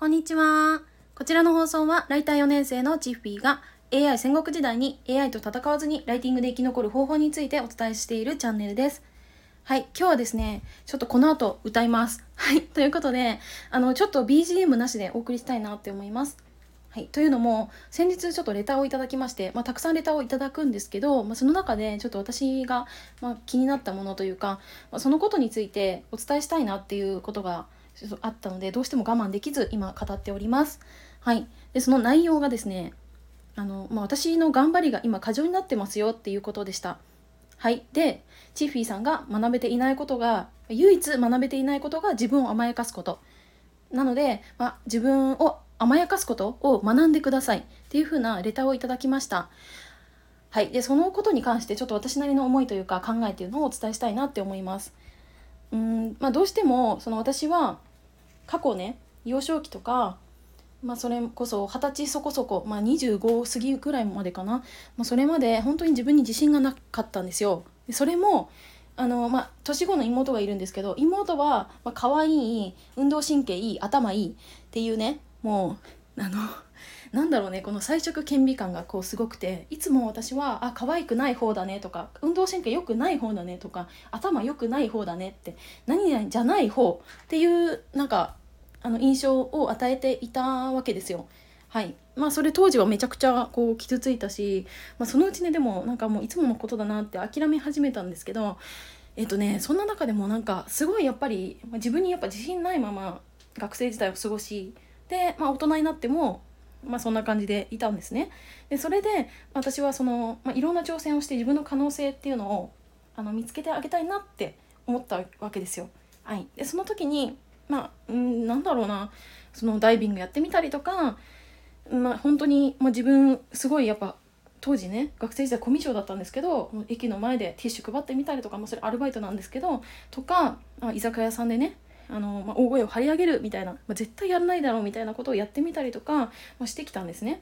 こんにちは。こちらの放送は、ライター4年生のチッフィーが AI 戦国時代に AI と戦わずにライティングで生き残る方法についてお伝えしているチャンネルです。はい、今日はですね、ちょっとこの後歌います。はい、ということで、あの、ちょっと BGM なしでお送りしたいなって思います。はい、というのも先日ちょっとレターをいただきまして、まあ、たくさんレターをいただくんですけど、まあ、その中でちょっと私が、まあ、気になったものというか、まあそのことについてお伝えしたいなっていうことがあったのでどうしても我慢できず今語っております。はい、でその内容がですねあの、まあ、私の頑張りが今過剰になってますよっていうことでした。はい、でチッフィーさんが学べていないことが唯一学べていないことが自分を甘やかすことなので、まあ、自分を甘やかすことを学んでくださいっていうふうなレターをいただきました。はい、でそのことに関してちょっと私なりの思いというか考えっていうのをお伝えしたいなって思います。うんまあ、どうしてもその私は過去ね幼少期とか、まあ、それこそ二十歳そこそこ、まあ、25過ぎぐらいまでかな、まあ、それまで本当に自分に自信がなかったんですよ。それもあの、まあ、年子の妹がいるんですけど妹は、まあ、可愛い運動神経いい頭いいっていうねもうあのなんだろうねこの彩色顕微感がこうすごくていつも私はあ可愛くない方だねとか運動神経良くない方だねとか頭良くない方だねって何々じゃない方っていうなんかあの印象を与えていたわけですよ。はいまあそれ当時はめちゃくちゃこう傷ついたし、まあ、そのうちねでもなんかもういつものことだなって諦め始めたんですけどえっとねそんな中でもなんかすごいやっぱりま自分にやっぱ自信ないまま学生時代を過ごしで、まあ、大人になってもまあ、そんな感じでいたんですね。でそれで私はその、まあ、いろんな挑戦をして自分の可能性っていうのをあの見つけてあげたいなって思ったわけですよ。はい、でその時にまあんなんだろうなそのダイビングやってみたりとか、まあ、本当に、まあ、自分すごいやっぱ当時ね学生時代コミュ障だったんですけど駅の前でティッシュ配ってみたりとか、まあ、それアルバイトなんですけどとか、あ、居酒屋さんでねあの、まあ、大声を張り上げるみたいな、まあ、絶対やらないだろうみたいなことをやってみたりとか、まあ、してきたんですね。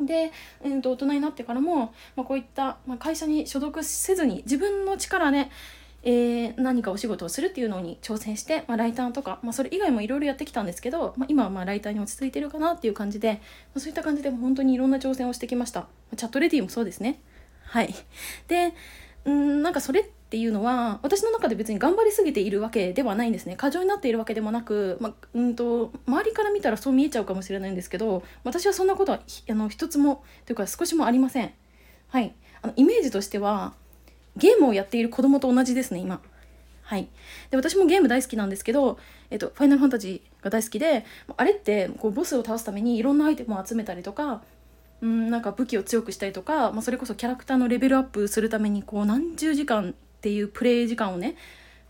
で、えー、と大人になってからも、まあ、こういった、まあ、会社に所属せずに自分の力で、えー、何かお仕事をするっていうのに挑戦して、まあ、ライターとか、まあ、それ以外もいろいろやってきたんですけど、まあ、今はまあライターに落ち着いてるかなっていう感じで、ま、そういった感じで本当にいろんな挑戦をしてきました。チャットレディもそうですね。はい。で、うんなんかそれっていうのは私の中で別に頑張りすぎているわけではないんですね過剰になっているわけでもなく、まうんと周りから見たらそう見えちゃうかもしれないんですけど私はそんなことはあの一つもというか少しもありませんはいあのイメージとしてはゲームをやっている子供と同じですね今。はい。で私もゲーム大好きなんですけど、えっと、ファイナルファンタジーが大好きであれってこうボスを倒すためにいろんなアイテムを集めたりとかうんなんか武器を強くしたりとか、まあ、それこそキャラクターのレベルアップするためにこう何十時間っていうプレイ時間をね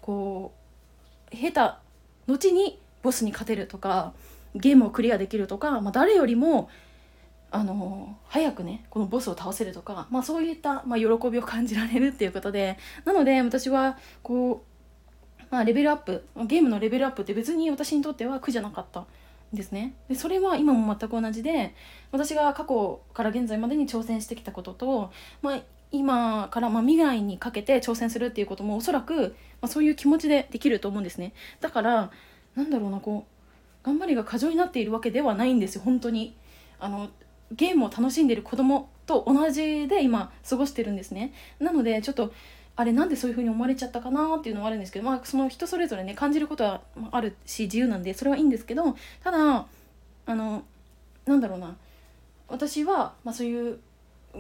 こう経た後にボスに勝てるとかゲームをクリアできるとか、まあ、誰よりもあの早くねこのボスを倒せるとか、まあ、そういった、まあ、喜びを感じられるっていうことでなので私はこう、まあ、レベルアップゲームのレベルアップって別に私にとっては苦じゃなかったんですね。でそれは今も全く同じで私が過去から現在までに挑戦してきたことと、まあ、今からま未来にかけて挑戦するっていうこともおそらく、まそういう気持ちでできると思うんですね。だからなんだろうなこう頑張りが過剰になっているわけではないんですよ本当に。あのゲームを楽しんでる子供と同じで今過ごしてるんですね。なのでちょっとあれなんでそういう風に思われちゃったかなっていうのはあるんですけどまあその人それぞれね感じることはあるし自由なんでそれはいいんですけどただあのなんだろうな。私は、まあ、そういう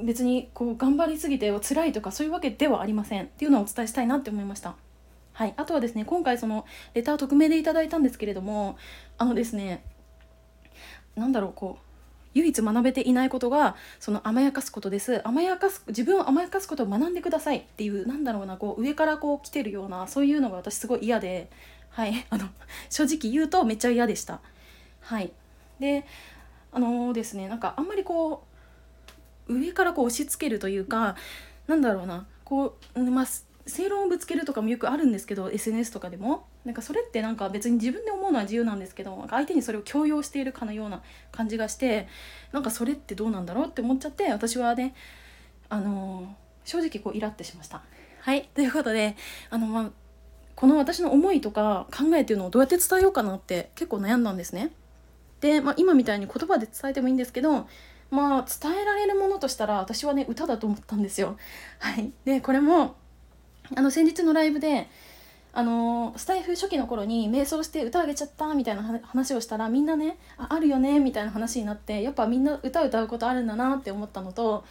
別にこう頑張りすぎて辛いとかそういうわけではありませんっていうのをお伝えしたいなって思いました。はい、あとはですね今回そのレター匿名でいただいたんですけれどもあのですね何だろうこう唯一学べていないことがその甘やかすことです。甘やかす自分を甘やかすことを学んでください。っていうなんだろうなこう上からこう来てるようなそういうのが私すごい嫌ではい。あの正直言うとめっちゃ嫌でした。はい。であのー、ですねなんかあんまりこう上からこう押し付けるというかなんだろうなこうまあ正論をぶつけるとかもよくあるんですけど SNS とかでも。なんかそれってなんか別に自分で思うのは自由なんですけど相手にそれを強要しているかのような感じがしてなんかそれってどうなんだろうって思っちゃって私はねあのー、正直こうイラってしました。はいということであの、まあ、この私の思いとか考えっていうのをどうやって伝えようかなって結構悩んだんですね。で、まあ、今みたいに言葉で伝えてもいいんですけどまあ伝えられるものとしたら私はね歌だと思ったんですよ。はい、でこれもあの先日のライブであのスタイフ初期の頃に瞑想して歌あげちゃったみたいな話をしたらみんなねああるよねみたいな話になってやっぱみんな歌歌うことあるんだなって思ったのと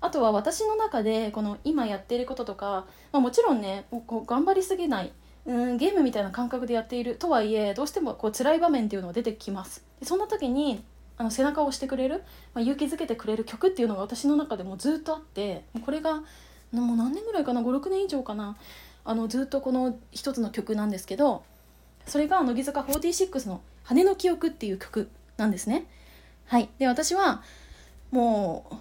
あとは私の中でこの今やっていることとか、まあ、もちろんねこう頑張りすぎないうんゲームみたいな感覚でやっているとはいえどうしてもこう辛い場面っていうのが出てきます。でそんな時にあの背中を押してくれる、まあ、勇気づけてくれる曲っていうのが私の中でもずっとあってこれがもう何年ぐらいかな56年以上かな。あのずっとこの一つの曲なんですけどそれが乃木坂46の「羽の記憶」っていう曲なんですね。はい、で私はも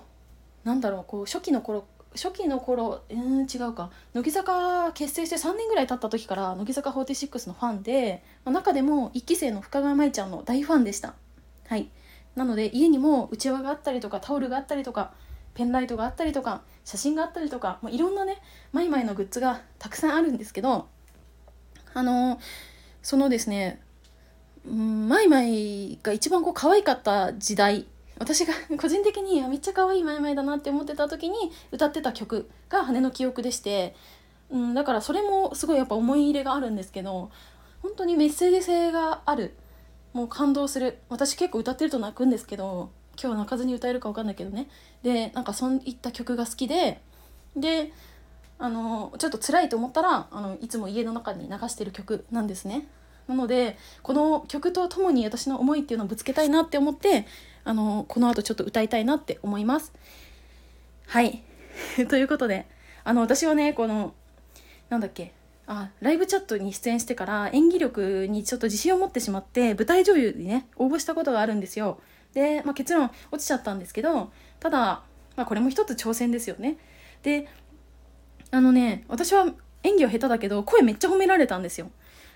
うなんだろうこう初期の頃初期の頃うん違うか乃木坂結成して3年ぐらい経った時から乃木坂46のファンで、まあ、中でも1期生の深川舞ちゃんの大ファンでした。はいなので家にもうちわがあったりとかタオルがあったりとかペンライトがあったりとか写真があったりとかもういろんなねマイマイのグッズがたくさんあるんですけどあのそのですね、マイマイが一番こう可愛かった時代私が 個人的にめっちゃ可愛いマイマイだなって思ってた時に歌ってた曲が「羽の記憶」でして、うん、だからそれもすごいやっぱ思い入れがあるんですけど本当にメッセージ性があるもう感動する。私結構歌ってると泣くんですけど今日泣かずに歌えるか分かんないけどね。でなんかそういった曲が好きでであのちょっと辛いと思ったらあのいつも家の中に流してる曲なんですね。なのでこの曲とともに私の思いっていうのをぶつけたいなって思ってあのこの後ちょっと歌いたいなって思います。はい。ということであの私はねこのなんだっけあライブチャットに出演してから演技力にちょっと自信を持ってしまって舞台女優にね応募したことがあるんですよ。で、まあ、結論落ちちゃったんですけどただ、まあ、これも一つ挑戦ですよね。であのね私は演技は下手だけど声めっちゃ褒められたんですよ。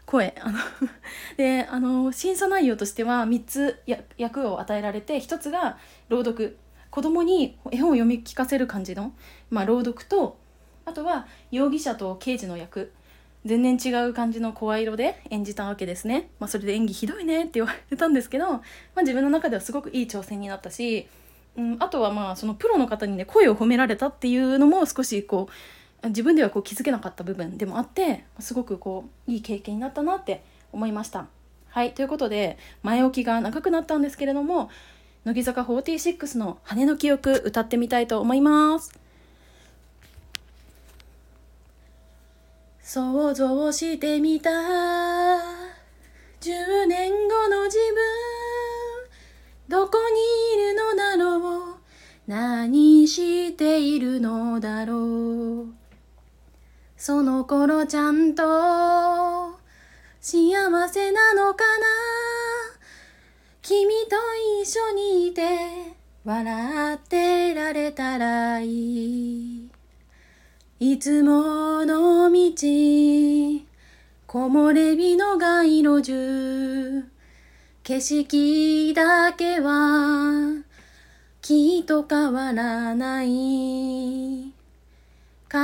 声あの であの審査内容としては3つ役を与えられて1つが朗読。子供に絵本を読み聞かせる感じの、まあ、朗読とあとは容疑者と刑事の役。全然違う感じの声色で演じたわけですね、まあ、それで演技ひどいねって言われたんですけど、まあ、自分の中ではすごくいい挑戦になったし、うん、あとはまあそのプロの方にね声を褒められたっていうのも少しこう自分ではこう気づけなかった部分でもあってすごくこういい経験になったなって思いました。はいということで前置きが長くなったんですけれども乃木坂46の「羽の記憶」歌ってみたいと思います。想像してみた10年後の自分どこにいるのだろう。何しているのだろう。その頃ちゃんと幸せなのかな。君と一緒にいて笑ってられたらいい。いつもの道木漏れ日の街路樹。景色だけはきっと変わらない。考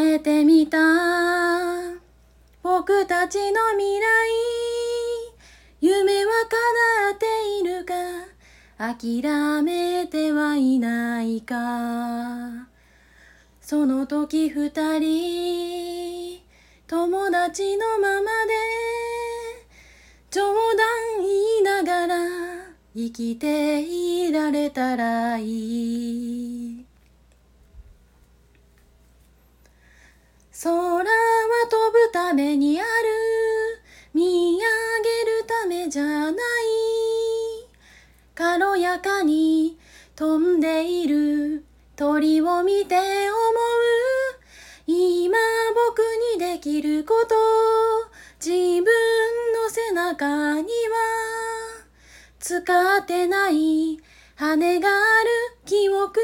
えてみた。僕たちの未来夢は叶っているか諦めてはいないか。その時二人友達のままで冗談言いながら生きていられたらいい。空は飛ぶためにある見上げるためじゃない軽やかに飛んでいる。鳥を見て思う。今僕にできること。自分の背中には。使ってない羽がある記憶を。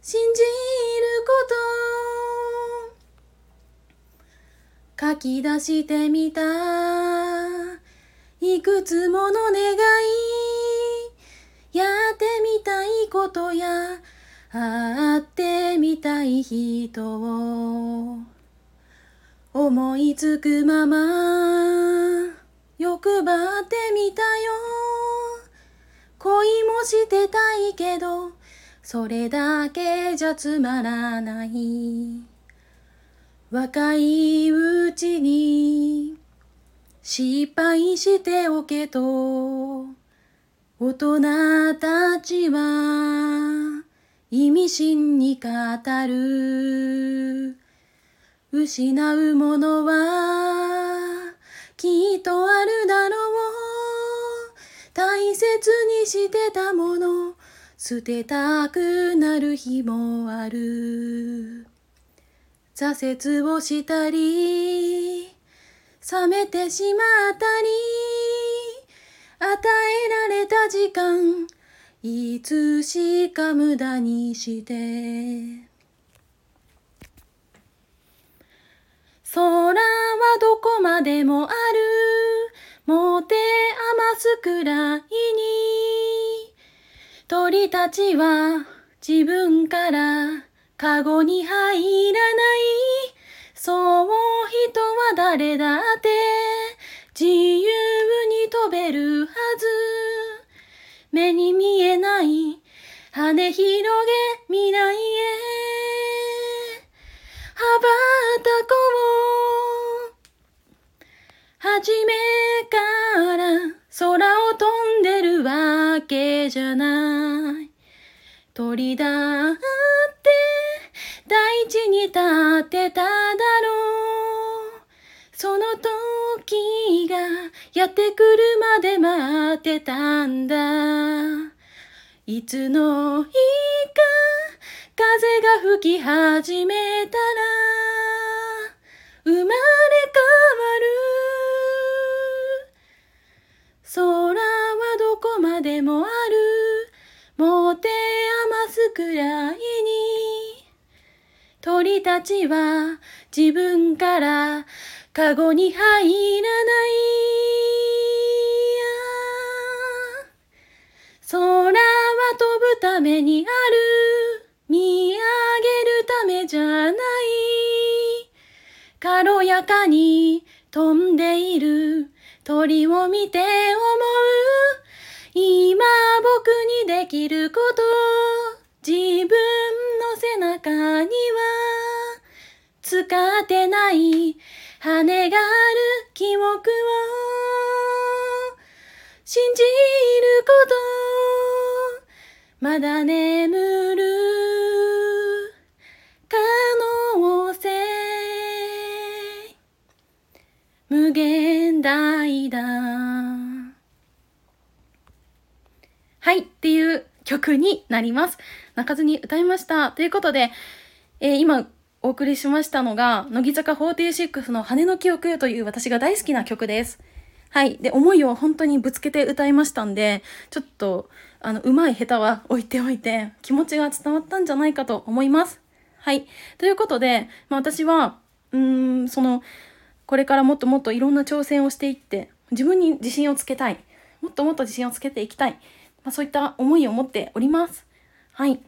信じること。書き出してみた。いくつもの願い。やってみたいことや会ってみたい人を。思いつくまま欲張ってみたよ。恋もしてたいけどそれだけじゃつまらない。若いうちに失敗しておけと。大人たちは意味深に語る。失うものはきっとあるだろう。大切にしてたもの捨てたくなる日もある。挫折をしたり冷めてしまったり。与えられた時間いつしか無駄にして。空はどこまでもある。持て余すくらいに。鳥たちは自分からカゴに入らない。そう人は誰だって自由飛べるはず。目に見えない。羽広げ未来へ羽ばたこう。初めから空を飛んでるわけじゃない。鳥だって大地に立てただろう。その時がやってくるまで待ってたんだ。いつの日か風が吹き始めたら生まれ変わる。空はどこまでもある。持て余すくらいに。鳥たちは自分からカゴに入らない。ためにある見上げるためじゃない。軽やかに飛んでいる鳥を見て思う。今僕にできること自分の背中には。使ってない羽がある記憶を。信じること。まだ眠る。可能性。無限大だ。はいっていう曲になります。泣かずに歌いました。ということで、えー、今お送りしましたのが乃木坂46の羽の記憶という私が大好きな曲です。はい。で、思いを本当にぶつけて歌いましたんで、ちょっと、あの、上手い下手は置いておいて、気持ちが伝わったんじゃないかと思います。はい。ということで、まあ、私は、うーん、その、これからもっともっといろんな挑戦をしていって、自分に自信をつけたい。もっともっと自信をつけていきたい。まあ、そういった思いを持っております。はい。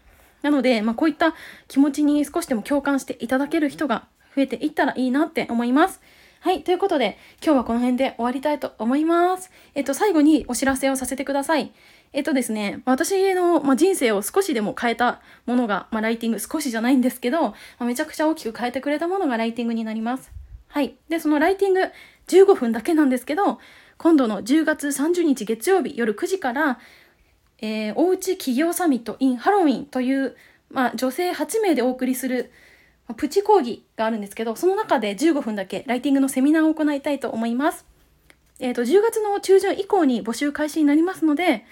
なので、まあ、こういった気持ちに少しでも共感していただける人が増えていったらいいなって思います。はい。ということで、今日はこの辺で終わりたいと思います。えっと、最後にお知らせをさせてください。えっとですね、私の、ま人生を少しでも変えたものが、ま、ライティング、少しじゃないんですけど、まめちゃくちゃ大きく変えてくれたものがライティングになります。はい。で、そのライティング15分だけなんですけど、今度の10月30日月曜日夜9時から、えー、おうち企業サミット in ハロウィンという、まあ、女性8名でお送りするプチ講義があるんですけど、その中で15分だけライティングのセミナーを行いたいと思います。えっ、ー、と、10月の中旬以降に募集開始になりますので、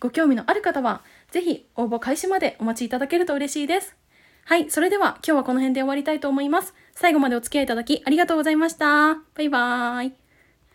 ご興味のある方は、ぜひ応募開始までお待ちいただけると嬉しいです。はい、それでは今日はこの辺で終わりたいと思います。最後までお付き合いいただきありがとうございました。バイバーイ。